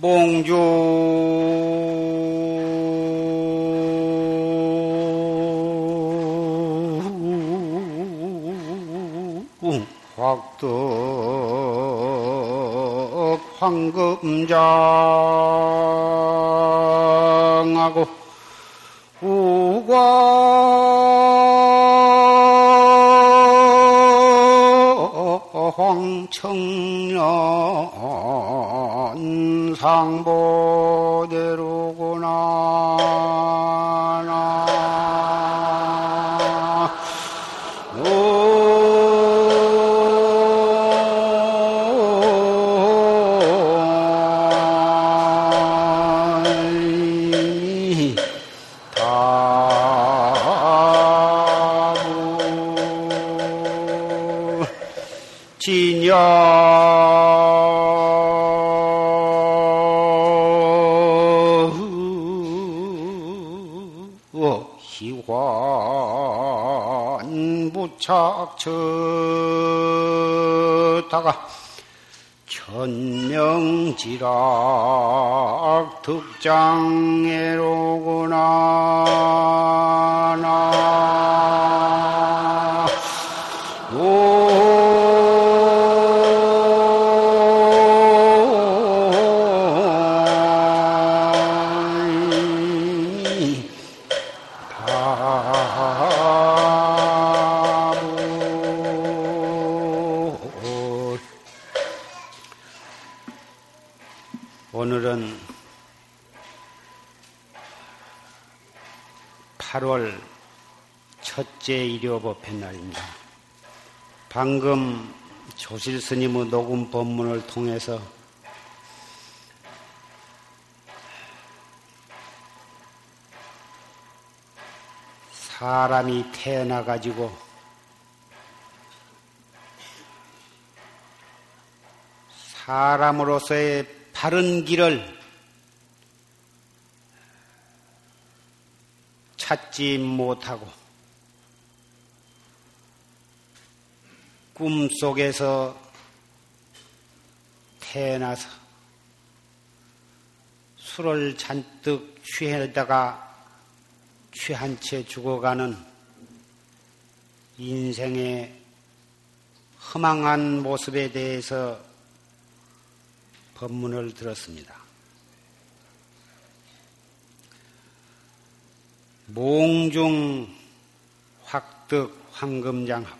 몽주. 확덕 황금장 무착처다가 천명지락 득장애로구나. 나. 다 8월 첫째 일요법회 날입니다. 방금 조실 스님의 녹음 법문을 통해서 사람이 태어나 가지고 사람으로서의 바른 길을 찾지 못하고 꿈 속에서 태어나서 술을 잔뜩 취해다가 취한 채 죽어가는 인생의 허망한 모습에 대해서 법문을 들었습니다. 몽중 확득 황금장하고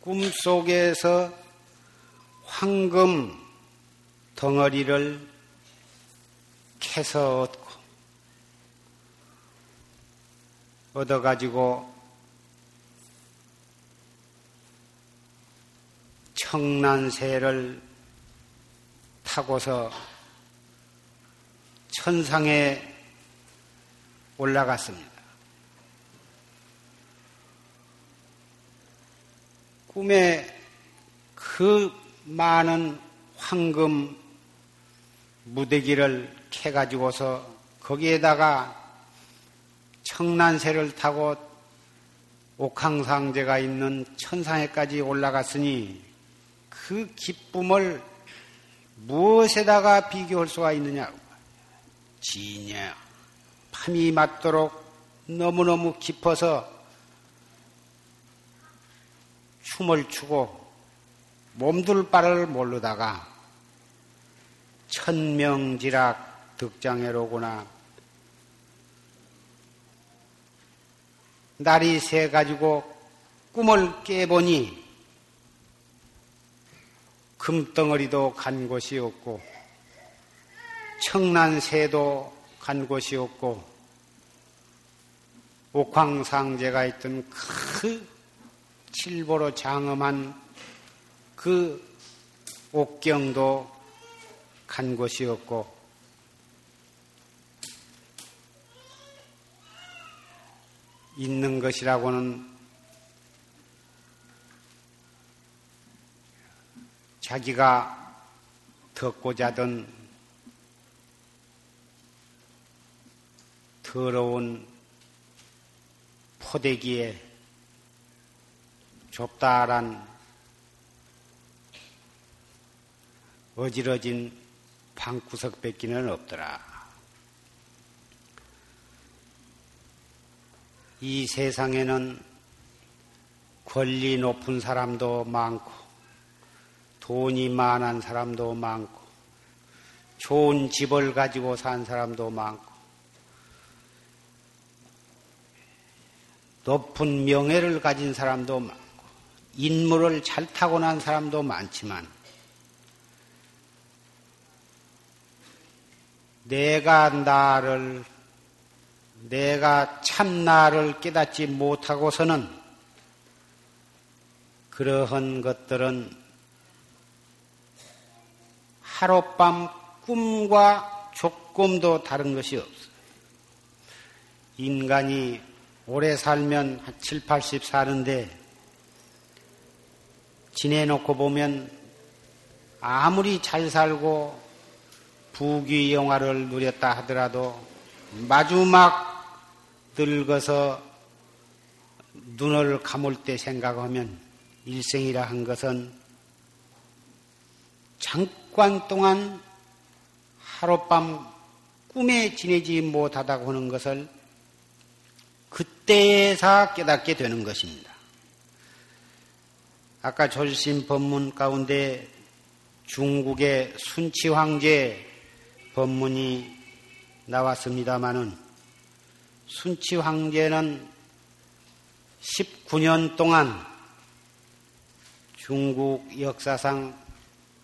꿈속에서 황금 덩어리를 캐서 얻고 얻어가지고 청난새를 타고서 천상에 올라갔습니다. 꿈에 그 많은 황금 무대기를 캐가지고서 거기에다가 청난새를 타고 옥황상제가 있는 천상에까지 올라갔으니 그 기쁨을 무엇에다가 비교할 수가 있느냐고. 지냐. 밤이 맞도록 너무너무 깊어서 춤을 추고 몸둘 바를 모르다가 천명지락 득장애로구나. 날이 새 가지고 꿈을 깨보니 금덩어리도 간 곳이 없고 청난새도 간 곳이 없고 옥황상제가 있던 그 칠보로 장엄한 그 옥경도 간 곳이 없고 있는 것이라고는 자기가 듣고자 하던 더러운 포대기에 좁다란 어지러진 방구석 뺏기는 없더라. 이 세상에는 권리 높은 사람도 많고, 돈이 많은 사람도 많고, 좋은 집을 가지고 산 사람도 많고, 높은 명예를 가진 사람도 많고, 인물을 잘 타고난 사람도 많지만, 내가 나를, 내가 참 나를 깨닫지 못하고서는 그러한 것들은 하룻밤 꿈과 조금도 다른 것이 없어요. 인간이 오래 살면 한 7, 80 사는데 지내놓고 보면 아무리 잘 살고 부귀 영화를 누렸다 하더라도 마지막 늙어서 눈을 감을 때 생각하면 일생이라 한 것은 잠깐 동안 하룻밤 꿈에 지내지 못하다고 하는 것을 그때에서 깨닫게 되는 것입니다. 아까 조심 법문 가운데 중국의 순치 황제 법문이 나왔습니다마는 순치 황제는 19년 동안 중국 역사상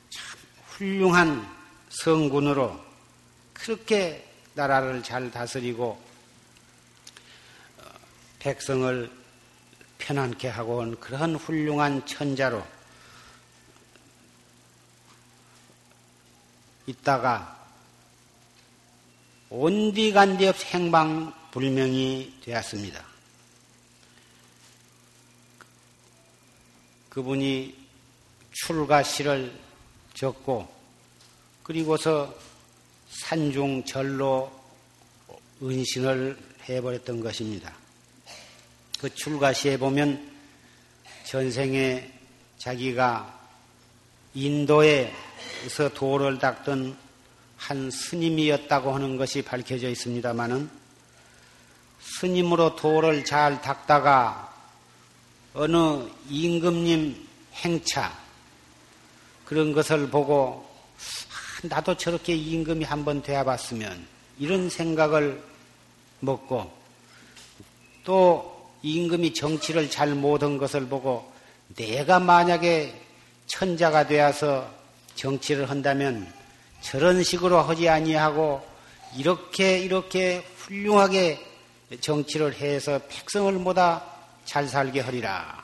참 훌륭한 성군으로 그렇게 나라를 잘 다스리고 어, 백성을 편안케 하고 온 그런 훌륭한 천자로 있다가 온디간디 없 행방 불명이 되었습니다. 그분이 출가 시를 적고 그리고서 산중 절로 은신을 해버렸던 것입니다. 그 출가시에 보면 전생에 자기가 인도에서 도를 닦던 한 스님이었다고 하는 것이 밝혀져 있습니다마는 스님으로 도를 잘 닦다가 어느 임금님 행차 그런 것을 보고 아, 나도 저렇게 임금이 한번 되어 봤으면 이런 생각을 먹고 또 임금이 정치를 잘 못한 것을 보고 내가 만약에 천자가 되어서 정치를 한다면 저런 식으로 하지 아니하고 이렇게 이렇게 훌륭하게 정치를 해서 백성을 보다 잘 살게 하리라.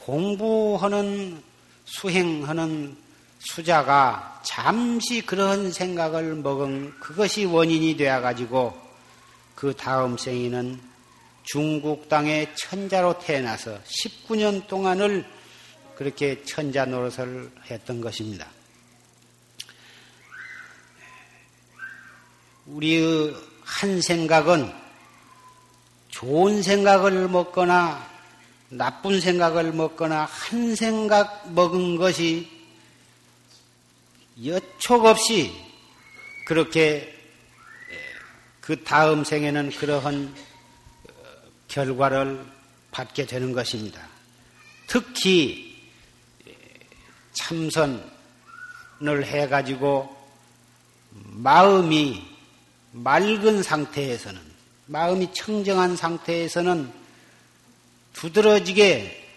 공부하는 수행하는 수자가 잠시 그런 생각을 먹은 그것이 원인이 되어 가지고 그 다음 생에는 중국 땅의 천자로 태어나서 19년 동안을 그렇게 천자 노릇을 했던 것입니다. 우리의 한 생각은 좋은 생각을 먹거나 나쁜 생각을 먹거나 한 생각 먹은 것이 여촉 없이 그렇게 그 다음 생에는 그러한 어, 결과를 받게 되는 것입니다. 특히 참선을 해가지고 마음이 맑은 상태에서는, 마음이 청정한 상태에서는 두드러지게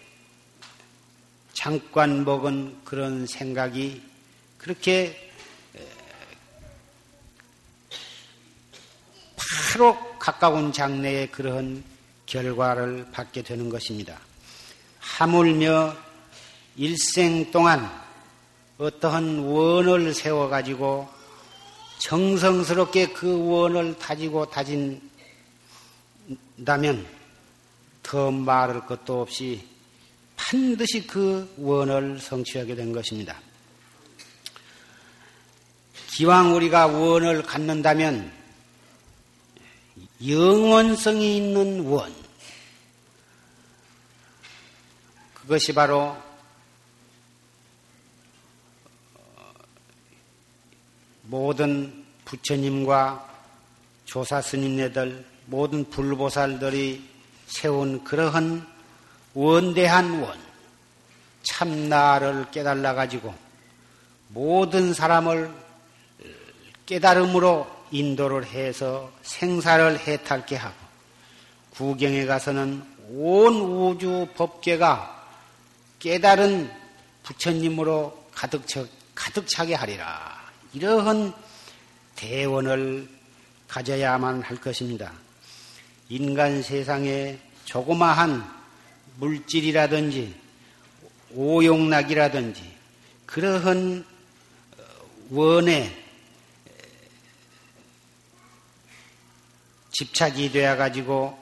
잠깐 먹은 그런 생각이 그렇게 바로 가까운 장래에 그러한 결과를 받게 되는 것입니다. 하물며 일생 동안 어떠한 원을 세워가지고 정성스럽게 그 원을 다지고 다진다면 더 말할 것도 없이 반드시 그 원을 성취하게 된 것입니다. 기왕 우리가 원을 갖는다면 영원성이 있는 원. 그것이 바로 모든 부처님과 조사 스님네들 모든 불보살들이 세운 그러한 원대한 원 참나를 깨달아 가지고 모든 사람을 깨달음으로 인도를 해서 생사를 해탈케 하고 구경에 가서는 온 우주 법계가 깨달은 부처님으로 가득, 차, 가득 차게 하리라. 이러한 대원을 가져야만 할 것입니다. 인간 세상에 조그마한 물질이라든지 오용락이라든지 그러한 원에 집착이 되어 가지고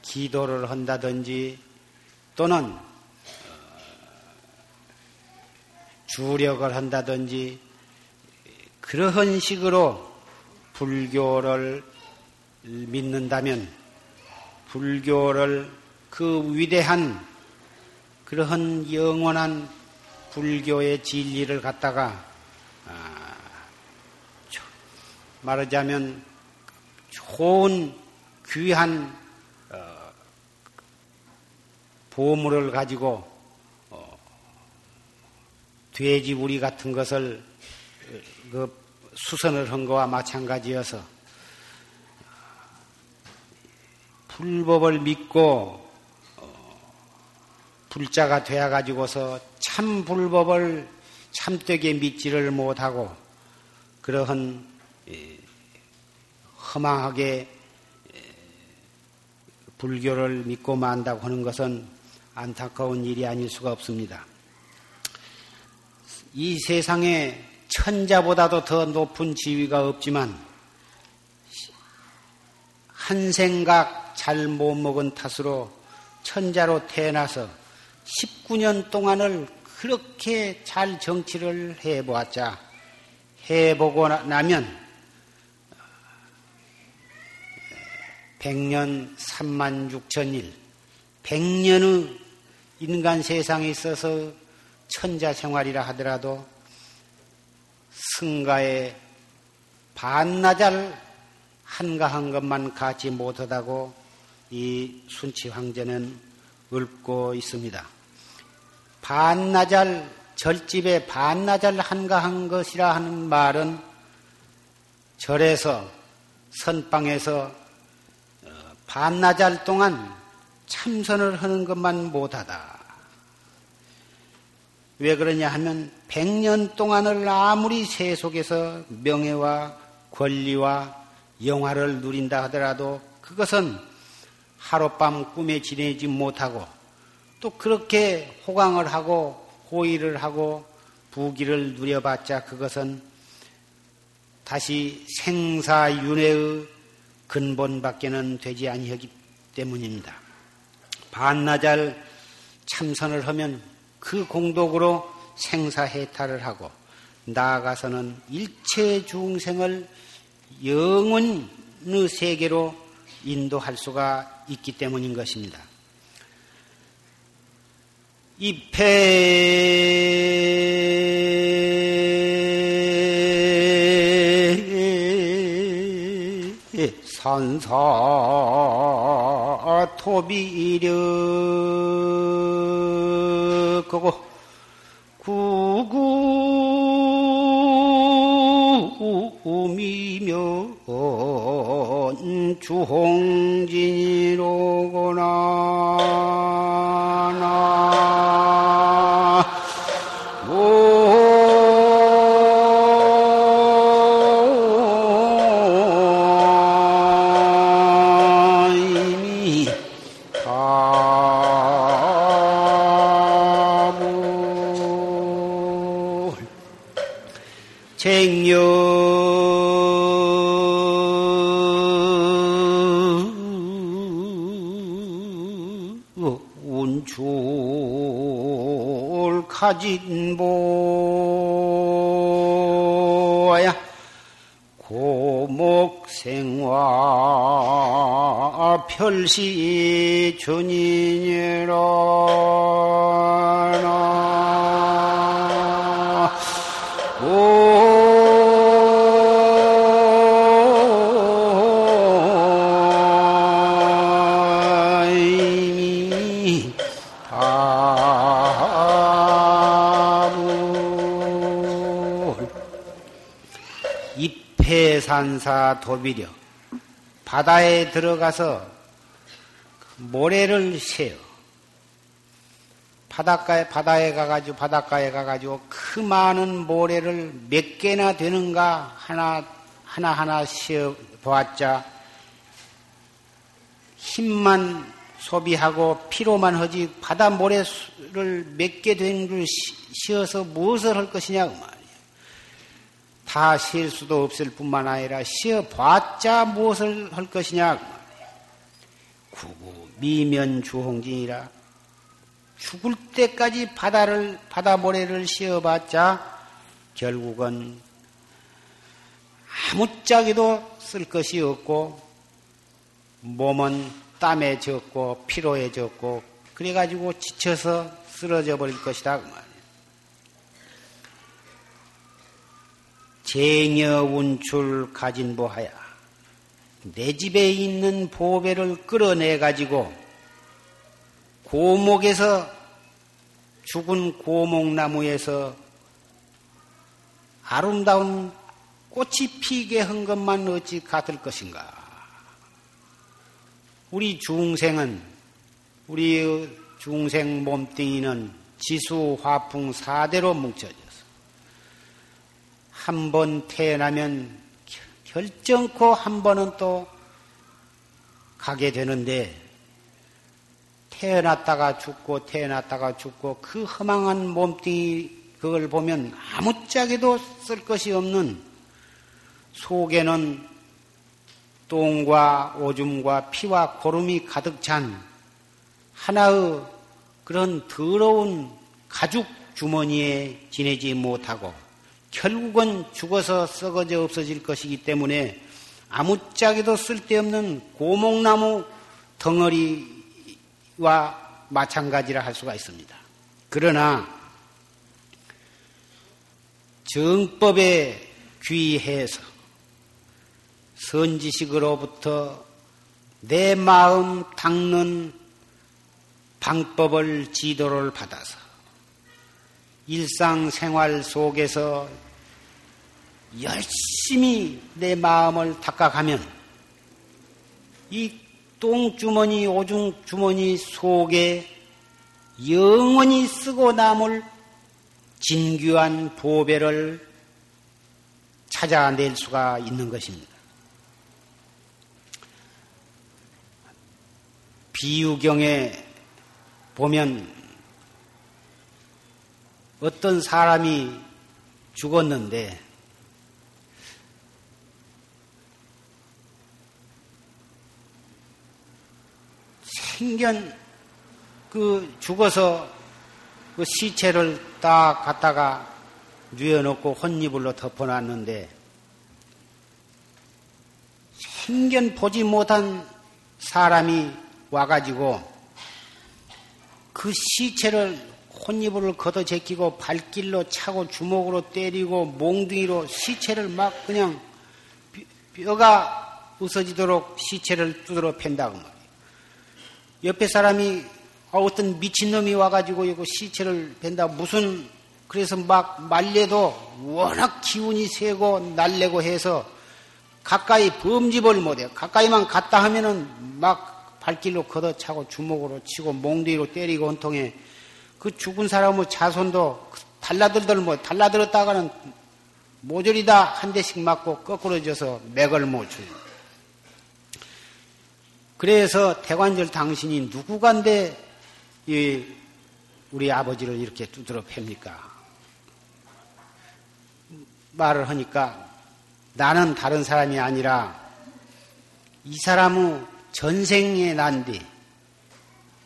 기도를 한다든지 또는 주력을 한다든지 그러한 식으로 불교를 믿는다면 불교를 그 위대한 그러한 영원한 불교의 진리를 갖다가 아, 말하자면 좋은 귀한 어, 보물을 가지고 어, 돼지 우리 같은 것을 그 수선을 한 거와 마찬가지여서 불법을 믿고 불자가 되어 가지고서 참 불법을 참되게 믿지를 못하고 그러한 허망하게 불교를 믿고 만다고 하는 것은 안타까운 일이 아닐 수가 없습니다. 이 세상에 천자보다도 더 높은 지위가 없지만 한 생각 잘 못 먹은 탓으로 천자로 태어나서 19년 동안을 그렇게 잘 정치를 해보았자 해보고 나면 100년 3만 6천일 100년의 인간 세상에 있어서 천자 생활이라 하더라도 승가의 반나절 한가한 것만 갖지 못하다고 이 순치 황제는 읊고 있습니다. 반나절 절집에 반나절 한가한 것이라 하는 말은 절에서 선방에서 어, 반나절 동안 참선을 하는 것만 못하다. 왜 그러냐 하면 백년 동안을 아무리 세속에서 명예와 권리와 영화를 누린다 하더라도 그것은 하룻밤 꿈에 지내지 못하고 또 그렇게 호강을 하고 호의를 하고 부기를 누려봤자 그것은 다시 생사윤회의 근본밖에는 되지 아니하기 때문입니다. 반나절 참선을 하면 그 공덕으로 생사해탈을 하고 나아가서는 일체 중생을 영원의 세계로 인도할 수가 있기 때문인 것입니다. 입회 산사 토비려 그거 구구미며 주홍진이로구나 가진 보야 고목생화 별시 전인이라 산사 도비려 바다에 들어가서 모래를 세요. 바닷가에 바다에 가가지고 바닷가에 가가지고 그 많은 모래를 몇 개나 되는가 하나 하나 하나 씌어 보았자 힘만 소비하고 피로만 하지 바다 모래를 몇개된걸 씌어서 무엇을 할 것이냐 그 말이에요. 다실 수도 없을 뿐만 아니라 씌어 봤자 무엇을 할 것이냐. 구구 미면 주홍진이라 죽을 때까지 바다를 바다 모래를 씌어봤자 결국은 아무짝에도 쓸 것이 없고 몸은 땀에 젖고 피로에 젖고 그래가지고 지쳐서 쓰러져 버릴 것이다 그 말 쟁여 운출 가진 보하야 내 집에 있는 보배를 끌어내 가지고 고목에서 죽은 고목나무에서 아름다운 꽃이 피게 한 것만 어찌 같을 것인가? 우리 중생은 우리 중생 몸뚱이는 지수 화풍 사대로 뭉쳐져서 한 번 태어나면 결정코 한 번은 또 가게 되는데 태어났다가 죽고 태어났다가 죽고 그 허망한 몸뚱이 그걸 보면 아무짝에도 쓸 것이 없는 속에는 똥과 오줌과 피와 고름이 가득 찬 하나의 그런 더러운 가죽 주머니에 지내지 못하고 결국은 죽어서 썩어져 없어질 것이기 때문에 아무짝에도 쓸데없는 고목나무 덩어리와 마찬가지라 할 수가 있습니다. 그러나 정법에 귀해서 선지식으로부터 내 마음 닦는 방법을 지도를 받아서 일상생활 속에서 열심히 내 마음을 닦아가면 이 똥주머니, 오줌주머니 속에 영원히 쓰고 남을 진귀한 보배를 찾아낼 수가 있는 것입니다. 비유경에 보면 어떤 사람이 죽었는데 생견 그 죽어서 그 시체를 딱 갖다가 뉘어놓고 혼이불로 덮어놨는데 생견 보지 못한 사람이 와가지고 그 시체를 혼이불을 걷어 제끼고 발길로 차고 주먹으로 때리고 몽둥이로 시체를 막 그냥 뼈가 부서지도록 시체를 두드러 팬다고 말이에요. 옆에 사람이 아, 어떤 미친놈이 와가지고 이거 시체를 벤다 무슨 그래서 막 말려도 워낙 기운이 세고 날래고 해서 가까이 범집을 못해요. 가까이만 갔다 하면은 막 발길로 걷어차고 주먹으로 치고 몽둥이로 때리고 온통에 그 죽은 사람의 자손도 달라들들 뭐 달라들었다가는 모조리다 한 대씩 맞고 거꾸로 져서 맥을 못 줘요. 그래서 대관절 당신이 누구간데 이 우리 아버지를 이렇게 두드러 팹니까? 말을 하니까 나는 다른 사람이 아니라 이 사람의 전생에 난뒤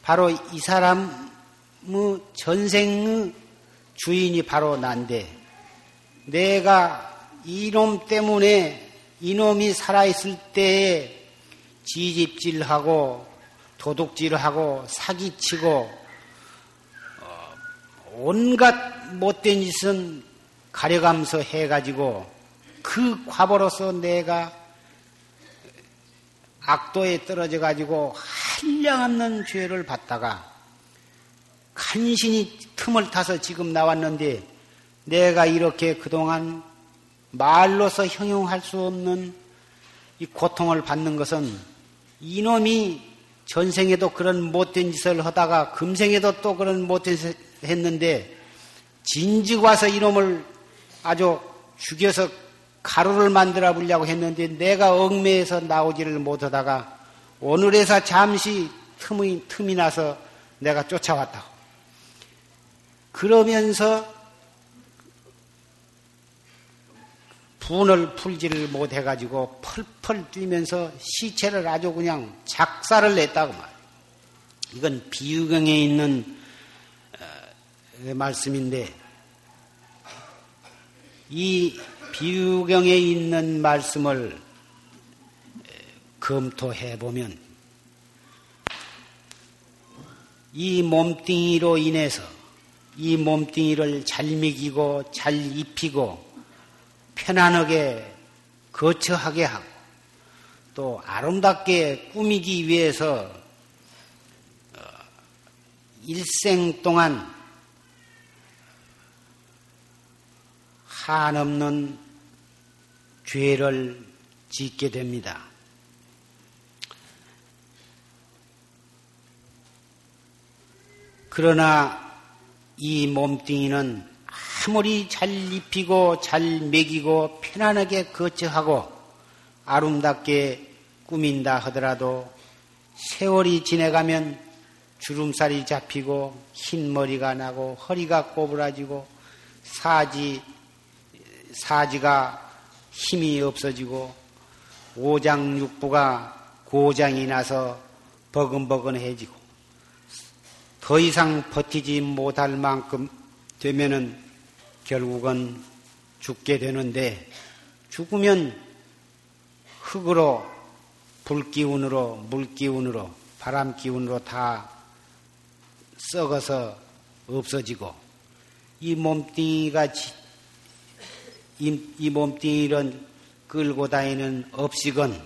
바로 이 사람 의 전생의 주인이 바로 난데 내가 이놈 때문에 이놈이 살아있을 때에 지집질하고 도둑질하고 사기치고 어, 온갖 못된 짓은 가려가면서 해가지고 그 과보로서 내가 악도에 떨어져 가지고 한량없는 죄를 받다가 간신히 틈을 타서 지금 나왔는데 내가 이렇게 그동안 말로서 형용할 수 없는 이 고통을 받는 것은 이놈이 전생에도 그런 못된 짓을 하다가 금생에도 또 그런 못된 짓을 했는데 진즉 와서 이놈을 아주 죽여서 가루를 만들어 보려고 했는데 내가 얽매에서 나오지를 못하다가 오늘에서 잠시 틈이, 틈이 나서 내가 쫓아왔다고. 그러면서 분을 풀지를 못해가지고 펄펄 뛰면서 시체를 아주 그냥 작사를 냈다고 말이에요. 이건 비유경에 있는 어, 말씀인데 이 비유경에 있는 말씀을 검토해 보면 이 몸뚱이로 인해서 이 몸뚱이를 잘 먹이고 잘 입히고 편안하게 거처하게 하고 또 아름답게 꾸미기 위해서 어, 일생 동안 한없는 죄를 짓게 됩니다. 그러나 이 몸뚱이는 아무리 잘 입히고 잘 먹이고 편안하게 거처하고 아름답게 꾸민다 하더라도 세월이 지나가면 주름살이 잡히고 흰 머리가 나고 허리가 꼬부라지고 사지 사지가 힘이 없어지고 오장육부가 고장이 나서 버금버근해지고 더 이상 버티지 못할 만큼 되면은 결국은 죽게 되는데 죽으면 흙으로 불 기운으로 물 기운으로 바람 기운으로 다 썩어서 없어지고 이 몸뚱이가 이, 이 몸뚱이를 끌고 다니는 업식은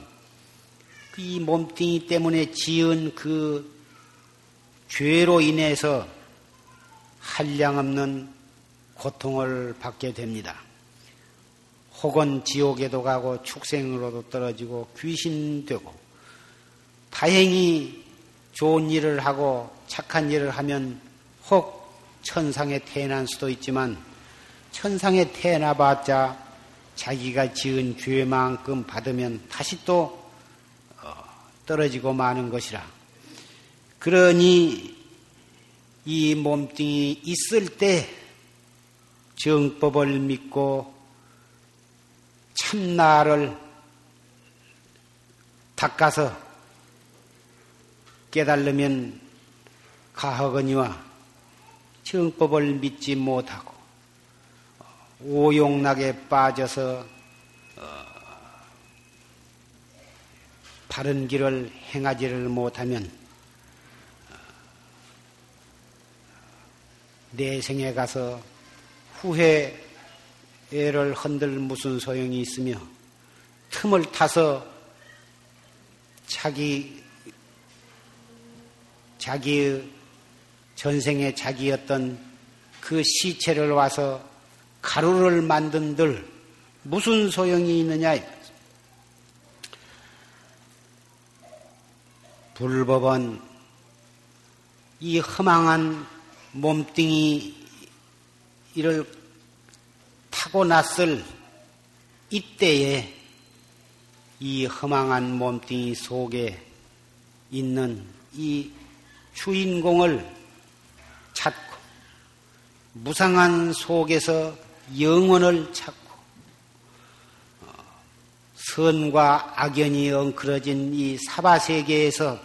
이 몸뚱이 때문에 지은 그 죄로 인해서 한량없는 고통을 받게 됩니다. 혹은 지옥에도 가고 축생으로도 떨어지고 귀신되고 다행히 좋은 일을 하고 착한 일을 하면 혹 천상에 태어난 수도 있지만 천상에 태어나봤자 자기가 지은 죄만큼 받으면 다시 또 어, 떨어지고 마는 것이라. 그러니 이 몸뚱이 있을 때 정법을 믿고 참나를 닦아서 깨달으면 가하거니와 정법을 믿지 못하고 오용락에 빠져서 어, 바른 길을 행하지를 못하면 내생에 가서 후회를 흔들 무슨 소용이 있으며 틈을 타서 자기 자기의 전생에 자기였던 그 시체를 와서 가루를 만든들 무슨 소용이 있느냐? 불법은 이 허망한 몸뚱이 이를 타고났을 이때에 이 허망한 몸뚱이 속에 있는 이 주인공을 찾고 무상한 속에서 영혼을 찾고 어, 선과 악연이 엉클어진 이 사바세계에서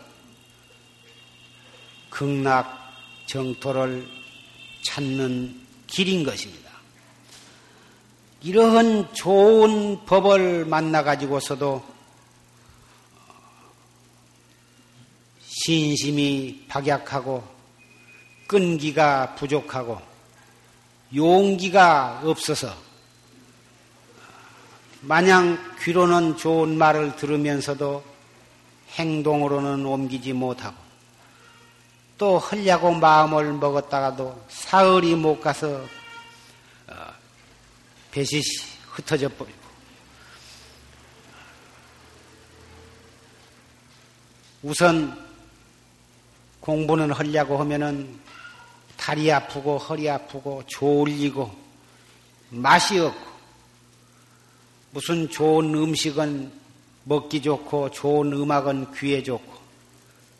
극락 정토를 찾는 길인 것입니다. 이러한 좋은 법을 만나가지고서도 신심이 박약하고 끈기가 부족하고 용기가 없어서 마냥 귀로는 좋은 말을 들으면서도 행동으로는 옮기지 못하고 또 하려고 마음을 먹었다가도 사흘이 못 가서 어, 배시 흩어져 버리고. 우선 공부는 하려고 하면은 다리 아프고 허리 아프고 졸리고 맛이 없고 무슨 좋은 음식은 먹기 좋고 좋은 음악은 귀에 좋고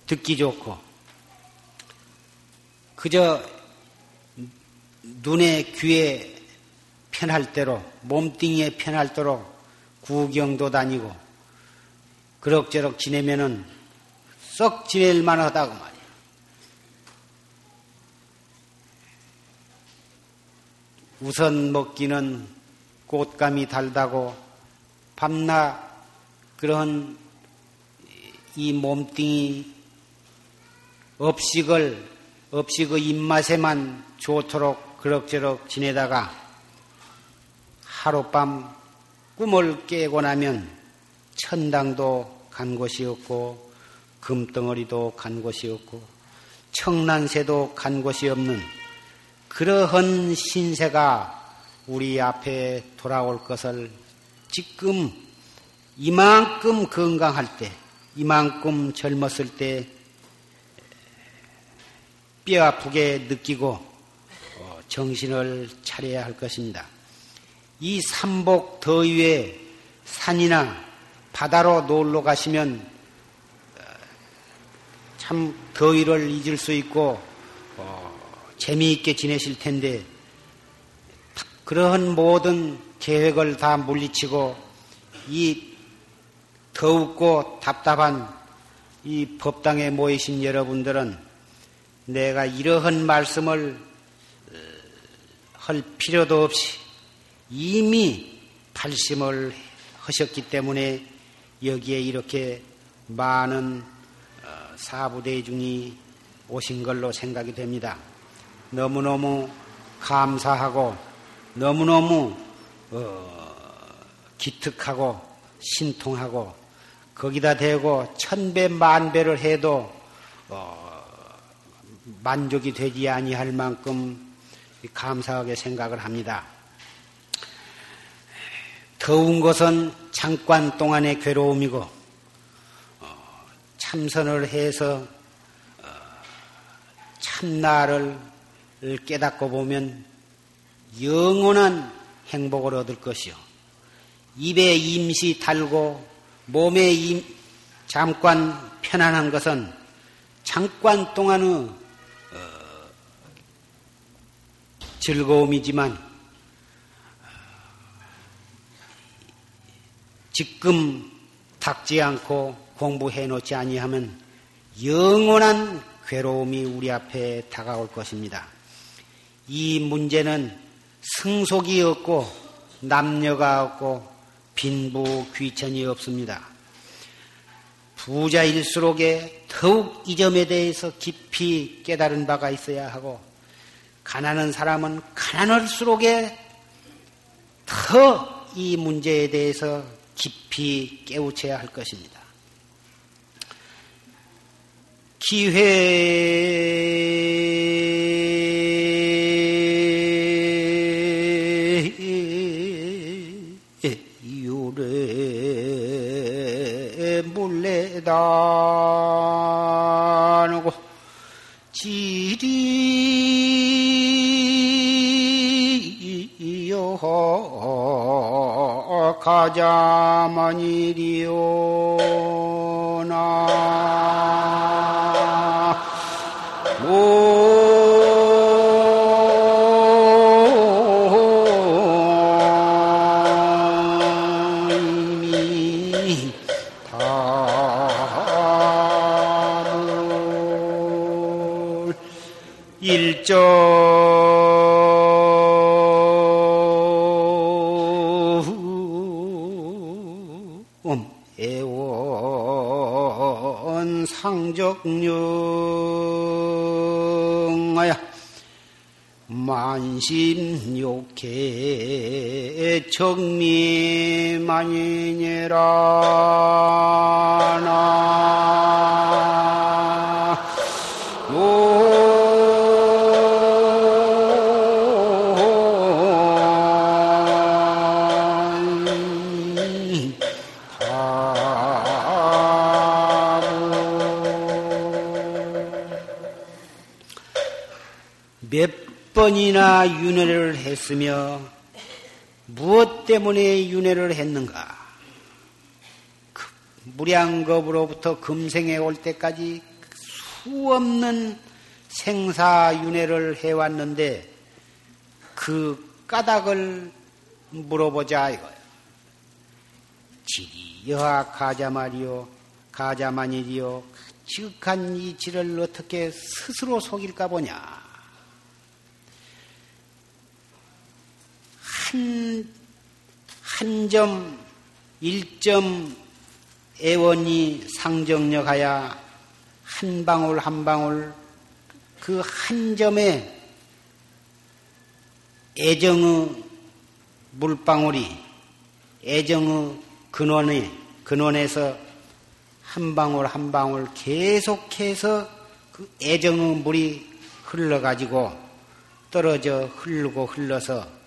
듣기 좋고 그저 눈에 귀에 편할 대로 몸뚱이에 편할 대로 구경도 다니고 그럭저럭 지내면은 썩 지낼 만하다고 말이야. 우선 먹기는 꽃감이 달다고 밤낮 그런 이 몸뚱이 업식을 업식 의 입맛에만 좋도록 그럭저럭 지내다가 하룻밤 꿈을 깨고 나면 천당도 간 곳이 없고 금덩어리도 간 곳이 없고 청란새도 간 곳이 없는 그러한 신세가 우리 앞에 돌아올 것을 지금 이만큼 건강할 때, 이만큼 젊었을 때 뼈 아프게 느끼고 어, 정신을 차려야 할 것입니다. 이 삼복 더위에 산이나 바다로 놀러 가시면 어, 참 더위를 잊을 수 있고 재미있게 지내실 텐데 그러한 모든 계획을 다 물리치고 이 더웁고 답답한 이 법당에 모이신 여러분들은 내가 이러한 말씀을 어, 할 필요도 없이 이미 발심을 하셨기 때문에 여기에 이렇게 많은 어, 사부대중이 오신 걸로 생각이 됩니다. 너무너무 감사하고 너무너무 어, 기특하고 신통하고 거기다 대고 천배 만배를 해도 어, 만족이 되지 아니할 만큼 감사하게 생각을 합니다. 더운 것은 잠깐 동안의 괴로움이고 어, 참선을 해서 어, 참나를 깨닫고 보면 영원한 행복을 얻을 것이요. 입에 임시 달고 몸에 임, 잠깐 편안한 것은 잠깐 동안의 즐거움이지만 지금 닥지 않고 공부해 놓지 아니하면 영원한 괴로움이 우리 앞에 다가올 것입니다. 이 문제는 승속이 없고 남녀가 없고 빈부 귀천이 없습니다. 부자일수록에 더욱 이 점에 대해서 깊이 깨달은 바가 있어야 하고 가난한 사람은 가난할수록에 더 이 문제에 대해서 깊이 깨우쳐야 할 것입니다. 기회 가자만이리오나 애원 만심욕해 정리만이니라 번이나 윤회를 했으며 무엇 때문에 윤회를 했는가? 그 무량겁으로부터 금생에 올 때까지 수 없는 생사윤회를 해왔는데 그 까닭을 물어보자 이거예요. 지리 여하 가자말이요 가자만이리요 지극한 이지를 어떻게 스스로 속일까 보냐. 한, 한 점, 일점 애원이 상정력하야 한 방울 한 방울 그 한 점에 애정의 물방울이 애정의 근원에 근원에서 한 방울 한 방울 계속해서 그 애정의 물이 흘러가지고 떨어져 흐르고 흘러서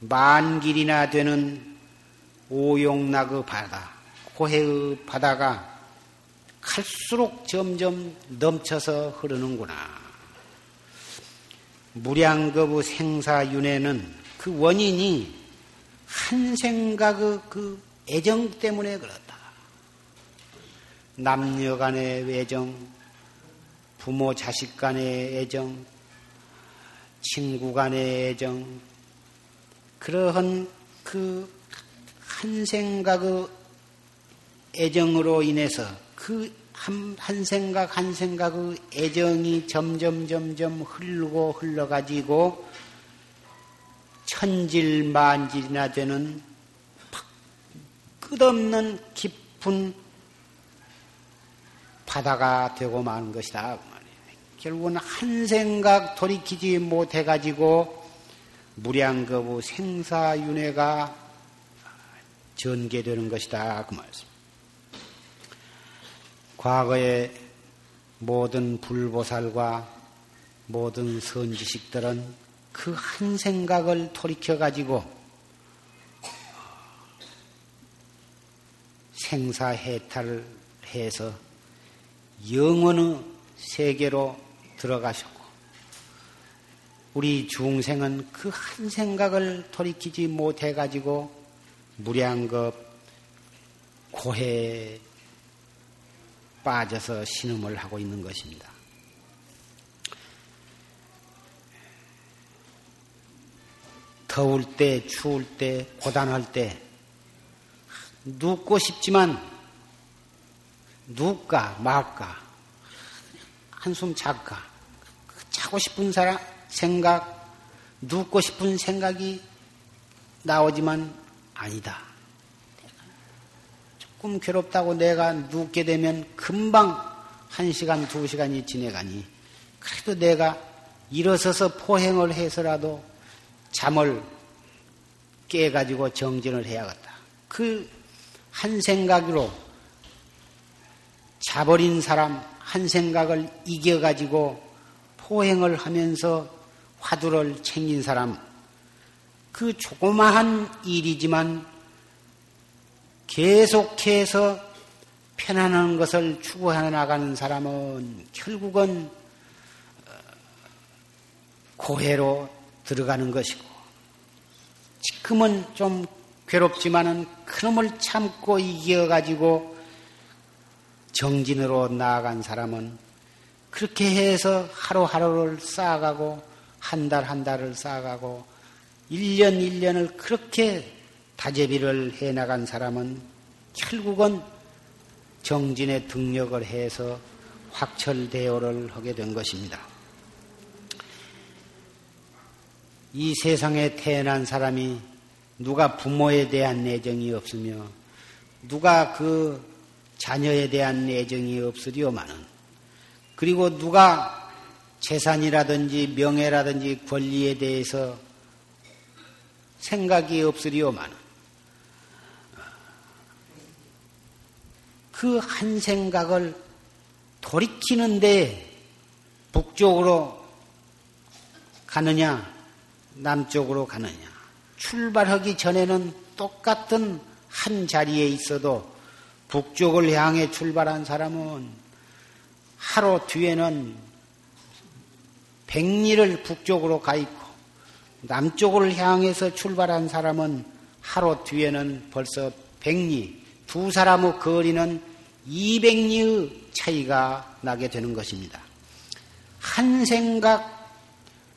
만 길이나 되는 오용락의 바다, 고해의 바다가 갈수록 점점 넘쳐서 흐르는구나. 무량겁의 생사윤회는 그 원인이 한 생각의 그 애정 때문에 그렇다. 남녀 간의 애정, 부모 자식 간의 애정, 친구 간의 애정, 그러한 그 한 생각의 애정으로 인해서 그 한, 한 생각 한 생각의 애정이 점점 점점 흐르고 흘러가지고 천질 만질이나 되는 끝없는 깊은 바다가 되고 마는 것이다. 그 결국은 한 생각 돌이키지 못해가지고 무량거부 생사윤회가 전개되는 것이다. 그 말씀. 과거의 모든 불보살과 모든 선지식들은 그 한 생각을 돌이켜 가지고 생사해탈을 해서 영원의 세계로 들어가셨고 우리 중생은 그 한 생각을 돌이키지 못해 가지고 무량겁 고해에 빠져서 신음을 하고 있는 것입니다. 더울 때, 추울 때, 고단할 때, 눕고 싶지만, 눕까, 말까, 한숨 잘까, 자고 싶은 사람, 생각, 눕고 싶은 생각이 나오지만 아니다. 조금 괴롭다고 내가 눕게 되면 금방 한 시간, 두 시간이 지내가니 그래도 내가 일어서서 포행을 해서라도 잠을 깨가지고 정진을 해야겠다. 그 한 생각으로 자버린 사람 한 생각을 이겨가지고 포행을 하면서 화두를 챙긴 사람, 그 조그마한 일이지만 계속해서 편안한 것을 추구해 나가는 사람은 결국은 어, 고해로 들어가는 것이고, 지금은 좀 괴롭지만은 그놈을 참고 이겨가지고 정진으로 나아간 사람은 그렇게 해서 하루하루를 쌓아가고 한달한 달을 쌓아가고 1년 1년을 그렇게 다재비를 해나간 사람은 결국은 정진의 등력을 해서 확철대오를 하게 된 것입니다. 이 세상에 태어난 사람이 누가 부모에 대한 애정이 없으며 누가 그 자녀에 대한 애정이 없으리오마는 그리고 누가 재산이라든지 명예라든지 권리에 대해서 생각이 없으리오만 그 한 생각을 돌이키는데 북쪽으로 가느냐 남쪽으로 가느냐. 출발하기 전에는 똑같은 한 자리에 있어도 북쪽을 향해 출발한 사람은 하루 뒤에는 백리를 북쪽으로 가 있고 남쪽을 향해서 출발한 사람은 하루 뒤에는 벌써 백리, 두 사람의 거리는 200리의 차이가 나게 되는 것입니다. 한 생각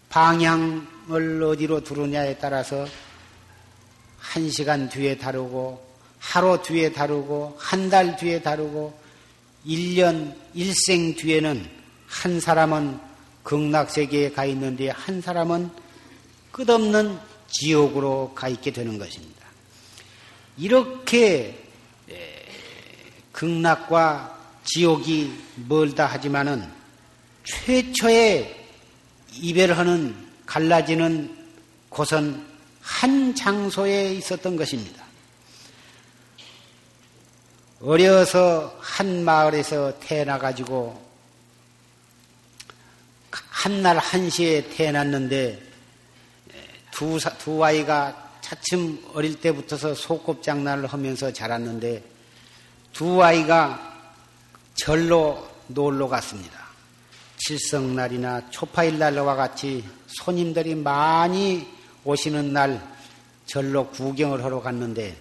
방향을 어디로 두르냐에 따라서 한 시간 뒤에 다르고 하루 뒤에 다르고 한 달 뒤에 다르고 1년 일생 뒤에는 한 사람은 극락세계에 가 있는데 한 사람은 끝없는 지옥으로 가 있게 되는 것입니다. 이렇게 극락과 지옥이 멀다 하지만은 최초의 이별하는 갈라지는 곳은 한 장소에 있었던 것입니다. 어려서 한 마을에서 태어나가지고 한날 한시에 태어났는데 두, 두 아이가 차츰 어릴 때부터서 소꿉장난을 하면서 자랐는데 두 아이가 절로 놀러 갔습니다. 칠성날이나 초파일날과 같이 손님들이 많이 오시는 날 절로 구경을 하러 갔는데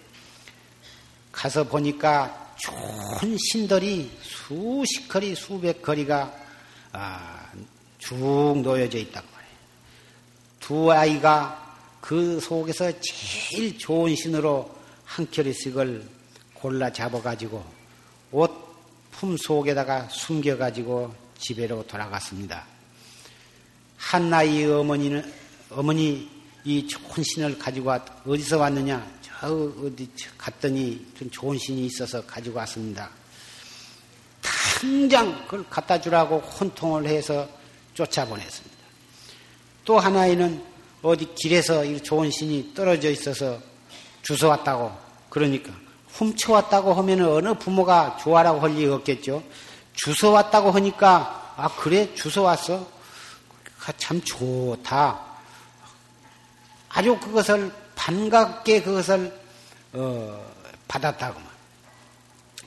가서 보니까 좋은 신들이 수십 거리, 수백 거리가 아, 쭉 놓여져 있단 말이에요. 두 아이가 그 속에서 제일 좋은 신으로 한 켤레씩을 골라 잡아가지고 옷 품 속에다가 숨겨가지고 집에로 돌아갔습니다. 한 나이의 어머니는, 어머니 이 좋은 신을 가지고 왔, 어디서 왔느냐? 저 어디 갔더니 좀 좋은 신이 있어서 가지고 왔습니다. 당장 그걸 갖다 주라고 혼통을 해서 쫓아보냈습니다. 또 하나에는 어디 길에서 좋은 신이 떨어져 있어서 주워왔다고 그러니까 훔쳐왔다고 하면 어느 부모가 좋아라고 할 리가 없겠죠. 주워왔다고 하니까 아 그래 주워왔어 아, 참 좋다. 아주 그것을 반갑게 그것을 어, 받았다고.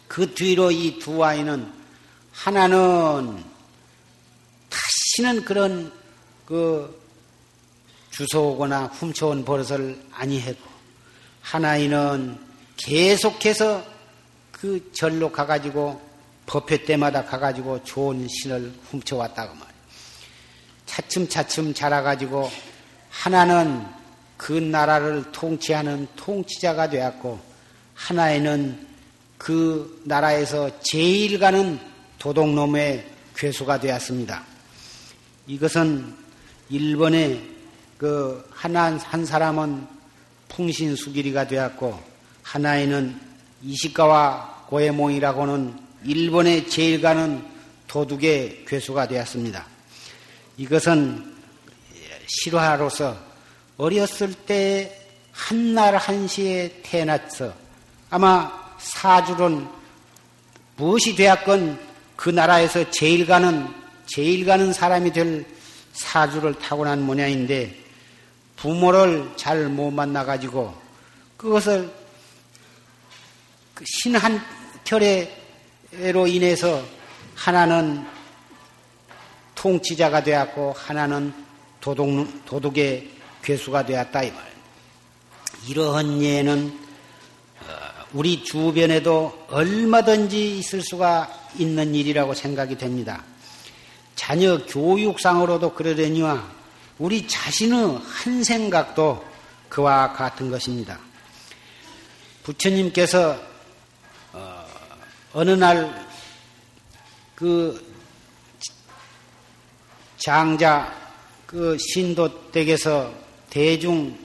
그 뒤로 이 두 아이는 하나는 는 그런 그 주워오거나 훔쳐온 버릇을 아니했고 하나이는 계속해서 그 절로 가가지고 법회 때마다 가가지고 좋은 신을 훔쳐왔다고 말이에요. 차츰차츰 자라가지고 하나는 그 나라를 통치하는 통치자가 되었고 하나에는 그 나라에서 제일 가는 도둑놈의 괴수가 되었습니다. 이것은 일본의 그 하나 한 사람은 풍신수길이가 되었고 하나에는 이시가와 고에몽이라고는 일본의 제일 가는 도둑의 괴수가 되었습니다. 이것은 실화로서 어렸을 때 한날 한시에 태어났어 아마 사주는 무엇이 되었건 그 나라에서 제일 가는 제일 가는 사람이 될 사주를 타고난 모양인데 부모를 잘 못 만나가지고 그것을 그 신한 결의로 인해서 하나는 통치자가 되었고 하나는 도둑, 도둑의 괴수가 되었다 이 말. 이러한 예는 어, 우리 주변에도 얼마든지 있을 수가 있는 일이라고 생각이 됩니다. 자녀 교육상으로도 그러려니와 우리 자신의 한 생각도 그와 같은 것입니다. 부처님께서 어, 느 날 그 장자 그 신도 댁에서 대중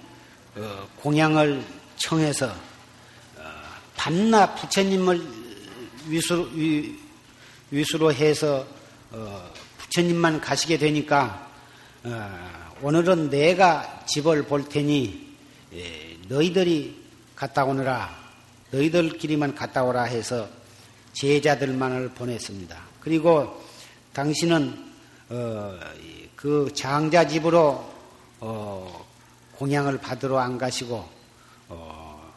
어, 공양을 청해서 어, 밤낮 부처님을 위수로, 위수로 해서 어, 부처님만 가시게 되니까 오늘은 내가 집을 볼 테니 예, 너희들이 갔다 오느라 너희들끼리만 갔다 오라 해서 제자들만을 보냈습니다. 그리고 당신은 어, 그 장자 집으로 어, 공양을 받으러 안 가시고 어,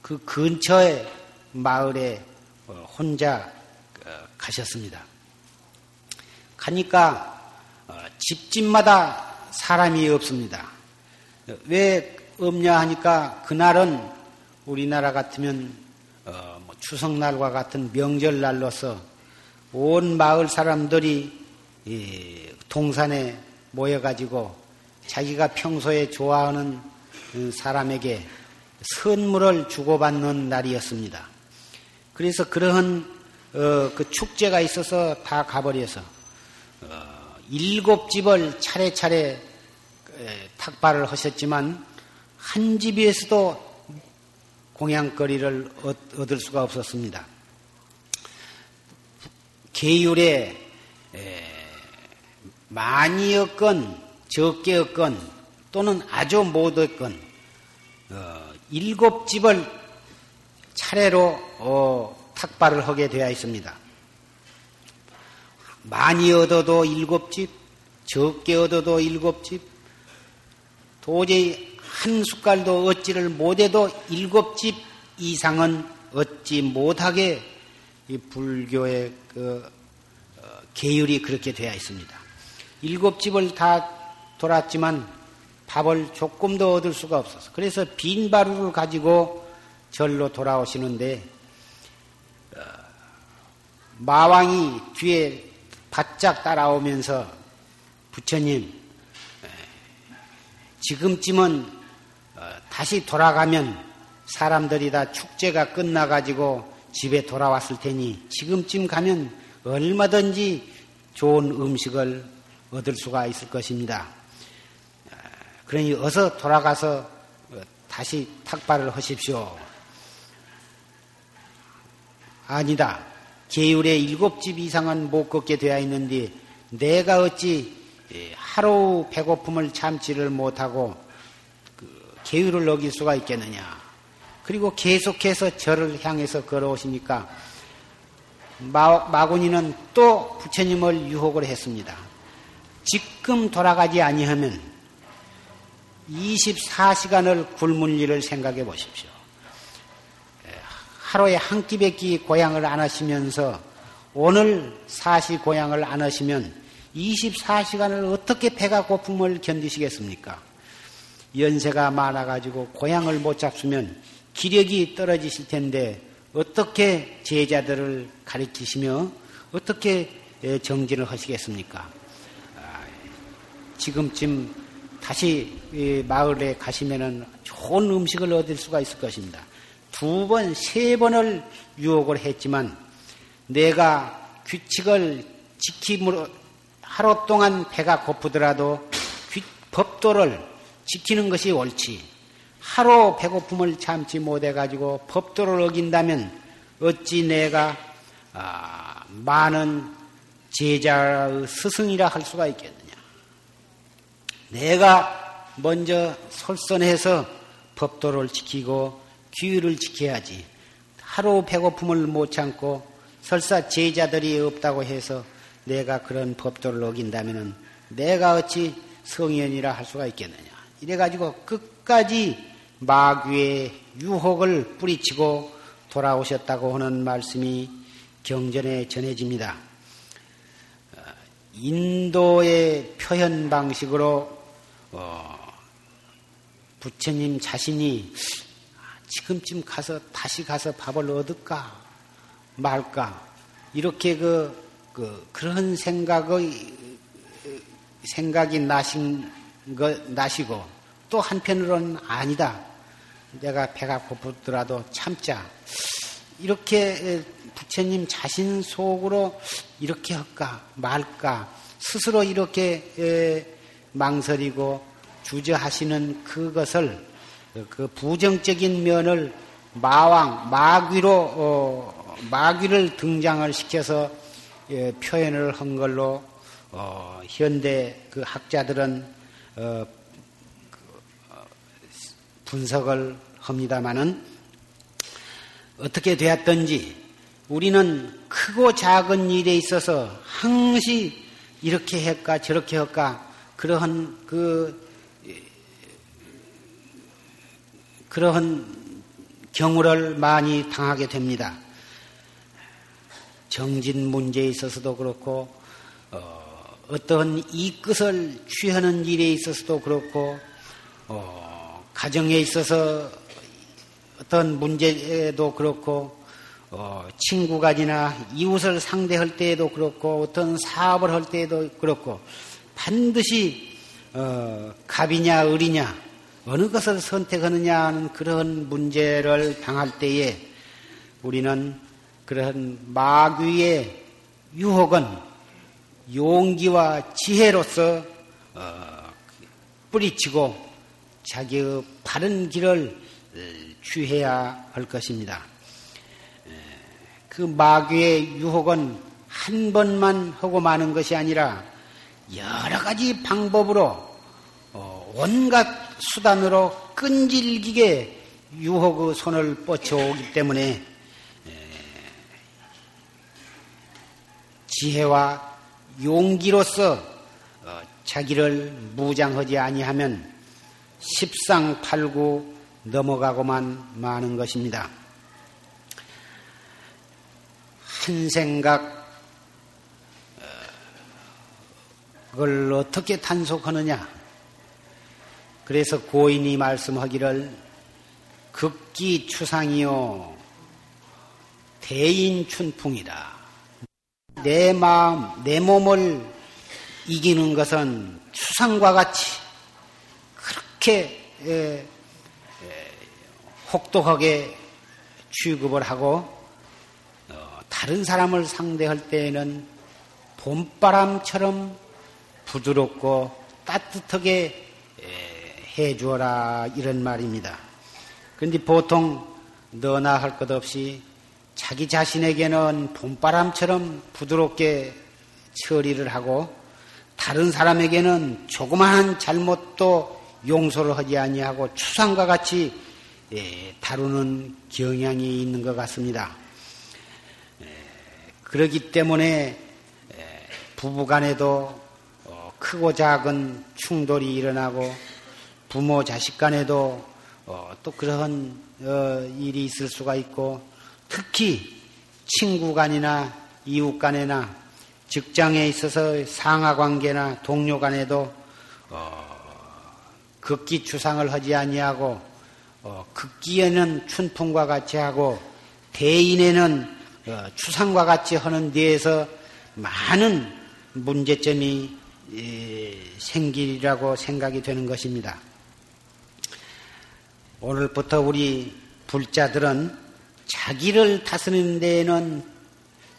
그 근처에 마을에 어, 혼자 어, 가셨습니다. 가니까 어, 집집마다 사람이 없습니다. 왜 없냐 하니까 그날은 우리나라 같으면 어, 뭐 추석날과 같은 명절날로서 온 마을 사람들이 동산에 모여가지고 자기가 평소에 좋아하는 그 사람에게 선물을 주고받는 날이었습니다. 그래서 그러한 어, 그 축제가 있어서 다 가버려서 어, 일곱 집을 차례차례 탁발을 하셨지만 한 집에서도 공양거리를 얻을 수가 없었습니다. 계율에 많이 얻건 적게 얻건 또는 아주 못 얻건 어, 일곱 집을 차례로 어, 탁발을 하게 되어 있습니다. 많이 얻어도 일곱 집, 적게 얻어도 일곱 집, 도저히 한 숟갈도 얻지를 못해도 일곱 집 이상은 얻지 못하게 이 불교의 그 어, 계율이 그렇게 되어 있습니다. 일곱 집을 다 돌았지만 밥을 조금 더 얻을 수가 없어서 그래서 빈 바루를 가지고 절로 돌아오시는데 어, 마왕이 뒤에 바짝 따라오면서 부처님 지금쯤은 어, 다시 돌아가면 사람들이 다 축제가 끝나가지고 집에 돌아왔을 테니 지금쯤 가면 얼마든지 좋은 음식을 얻을 수가 있을 것입니다. 어, 그러니 어서 돌아가서 어, 다시 탁발을 하십시오. 아니다. 계율의 일곱 집 이상은 못 걷게 되어 있는데 내가 어찌 예, 하루 배고픔을 참지를 못하고 계율을 어길 수가 있겠느냐. 그리고 계속해서 저를 향해서 걸어오시니까 마, 군이는 또 부처님을 유혹을 했습니다. 지금 돌아가지 아니하면 24시간을 굶을 일을 생각해 보십시오. 하루에 한 끼밖에 고향을 안 하시면서 오늘 사시 고향을 안 하시면 24시간을 어떻게 배가 고픔을 견디시겠습니까? 연세가 많아가지고 고향을 못 잡수면 기력이 떨어지실 텐데 어떻게 제자들을 가르치시며 어떻게 예, 정진을 하시겠습니까? 아, 지금쯤 다시 마을에 가시면은 좋은 음식을 얻을 수가 있을 것입니다. 두 번, 세 번을 유혹을 했지만 내가 규칙을 지킴으로 하루 동안 배가 고프더라도 법도를 지키는 것이 옳지. 하루 배고픔을 참지 못해가지고 법도를 어긴다면 어찌 내가 아, 많은 제자의 스승이라 할 수가 있겠느냐. 내가 먼저 솔선해서 법도를 지키고 규율을 지켜야지. 하루 배고픔을 못 참고 설사 제자들이 없다고 해서 내가 그런 법도를 어긴다면 내가 어찌 성현이라 할 수가 있겠느냐. 이래가지고 끝까지 마귀의 유혹을 뿌리치고 돌아오셨다고 하는 말씀이 경전에 전해집니다. 어, 인도의 표현 방식으로 어, 부처님 자신이 지금쯤 가서 다시 가서 밥을 얻을까 말까 이렇게 그, 그 그런 생각의 생각이 나신 거 나시고 또 한편으로는 아니다. 내가 배가 고프더라도 참자. 이렇게 부처님 자신 속으로 이렇게 할까 말까 스스로 이렇게 망설이고 주저하시는 그것을 그 부정적인 면을 마왕 마귀로 어, 마귀를 등장을 시켜서 표현을 한 걸로 어, 현대 그 학자들은 어, 그, 어, 분석을 합니다마는 어떻게 되었던지 우리는 크고 작은 일에 있어서 항시 이렇게 할까 저렇게 할까 그러한 그 그러한 경우를 많이 당하게 됩니다. 정진 문제에 있어서도 그렇고 어, 어떤 이 끝을 취하는 일에 있어서도 그렇고 어, 가정에 있어서 어떤 문제에도 그렇고 어, 친구 간이나 이웃을 상대할 때에도 그렇고 어떤 사업을 할 때에도 그렇고 반드시 어, 갑이냐 을이냐 어느 것을 선택하느냐 하는 그런 문제를 당할 때에 우리는 그런 마귀의 유혹은 용기와 지혜로서 어, 뿌리치고 자기의 바른 길을 취해야 할 것입니다. 그 마귀의 유혹은 한 번만 하고 마는 것이 아니라 여러 가지 방법으로 어, 온갖 수단으로 끈질기게 유혹의 손을 뻗쳐오기 때문에 지혜와 용기로서 어, 자기를 무장하지 아니하면 십상팔구 넘어가고만 마는 것입니다. 한 생각 그걸 어떻게 단속하느냐? 그래서 고인이 말씀하기를 극기 추상이요 대인 춘풍이다. 내 마음, 내 몸을 이기는 것은 추상과 같이 그렇게 에, 에, 혹독하게 취급을 하고 다른 사람을 상대할 때에는 봄바람처럼 부드럽고 따뜻하게 해 주어라 이런 말입니다. 그런데 보통 너나 할 것 없이 자기 자신에게는 봄바람처럼 부드럽게 처리를 하고 다른 사람에게는 조그마한 잘못도 용서를 하지 아니하고 추상과 같이 다루는 경향이 있는 것 같습니다. 그러기 때문에 부부간에도 어, 크고 작은 충돌이 일어나고 부모 자식 간에도 어, 또 그런 어, 일이 있을 수가 있고 특히 친구 간이나 이웃 간에나 직장에 있어서 상하 관계나 동료 간에도 극기 추상을 하지 아니하고 극기에는 춘풍과 같이 하고 대인에는 어, 추상과 같이 하는 데에서 많은 문제점이 생기리라고 생각이 되는 것입니다. 오늘부터 우리 불자들은 자기를 다스리는 데에는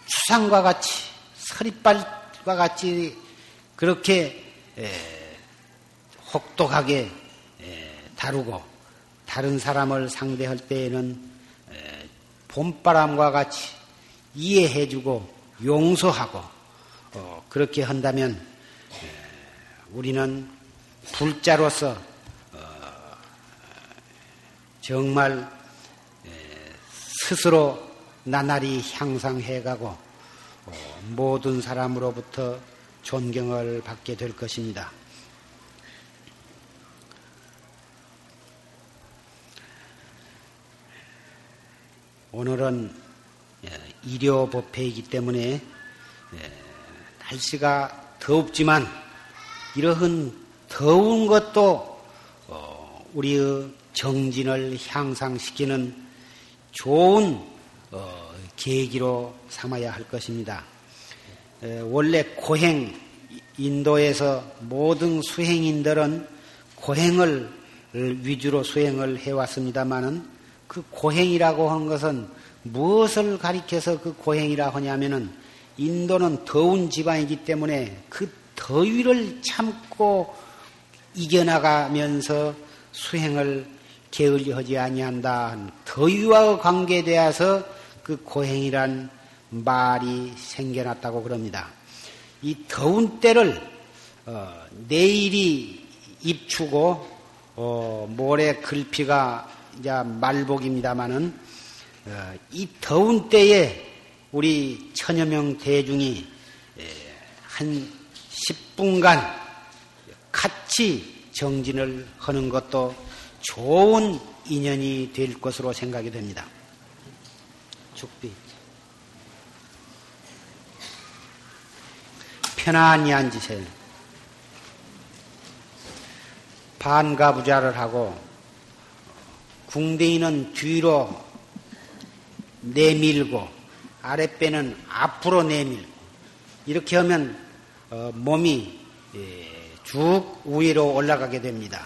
추상과 같이 서리발과 같이 그렇게 혹독하게 다루고 다른 사람을 상대할 때에는 봄바람과 같이 이해해주고 용서하고 어, 그렇게 한다면 우리는 불자로서 어, 정말 스스로 나날이 향상해가고 어, 모든 사람으로부터 존경을 받게 될 것입니다. 오늘은 일요법회이기 때문에 예, 날씨가 덥지만 이러한 더운 것도 어, 우리의 정진을 향상시키는 좋은 어, 계기로 삼아야 할 것입니다. 원래 고행 인도에서 모든 수행인들은 고행을 위주로 수행을 해왔습니다만은 그 고행이라고 하는 것은 무엇을 가리켜서 그 고행이라 하냐면은 인도는 더운 지방이기 때문에 그 더위를 참고 이겨나가면서 수행을 게을리하지 아니한다. 더위와 관계되어서 그 고행이란 말이 생겨났다고 그럽니다. 이 더운 때를 어, 내일이 입추고 어, 모레 글피가 이제 말복입니다마는 어, 이 더운 때에 우리 천여 명 대중이 한 10분간 같이 정진을 하는 것도 좋은 인연이 될 것으로 생각이 됩니다. 죽비. 편안히 앉으세요. 반가부좌를 하고 궁뎅이는 뒤로 내밀고 아랫배는 앞으로 내밀고 이렇게 하면 어, 몸이 예, 쭉 위로 올라가게 됩니다.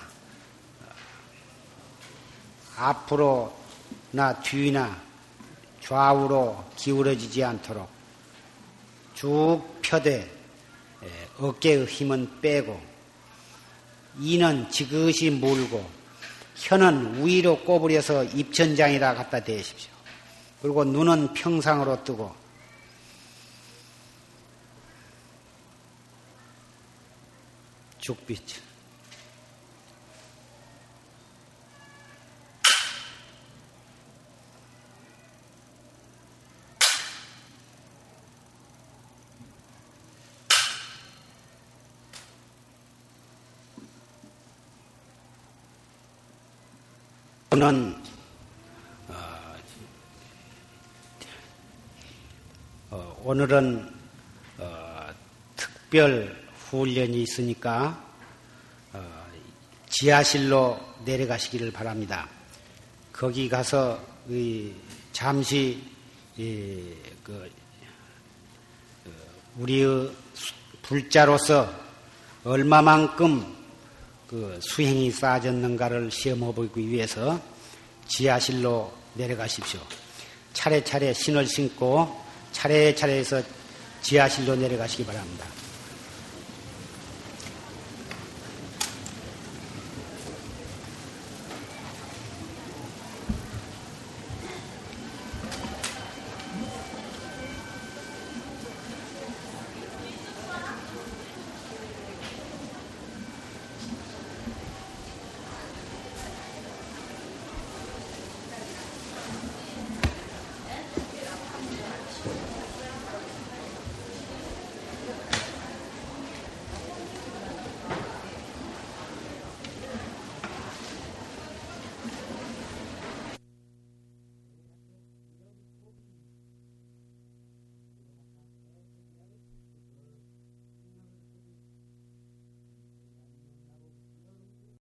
앞으로나 뒤나 좌우로 기울어지지 않도록 쭉 펴되 예, 어깨의 힘은 빼고 이는 지그시 물고 혀는 위로 꼬부려서 입천장이라 갖다 대십시오. 그리고 눈은 평상으로 뜨고 죽빛 저는 어, 어, 오늘은 어, 특별 훈련이 있으니까 어, 지하실로 내려가시기를 바랍니다. 거기 가서 잠시 그, 어, 우리의 불자로서 얼마만큼 그 수행이 쌓아졌는가를 시험해 보기 위해서 지하실로 내려가십시오. 차례차례 신을 신고 차례차례해서 지하실로 내려가시기 바랍니다.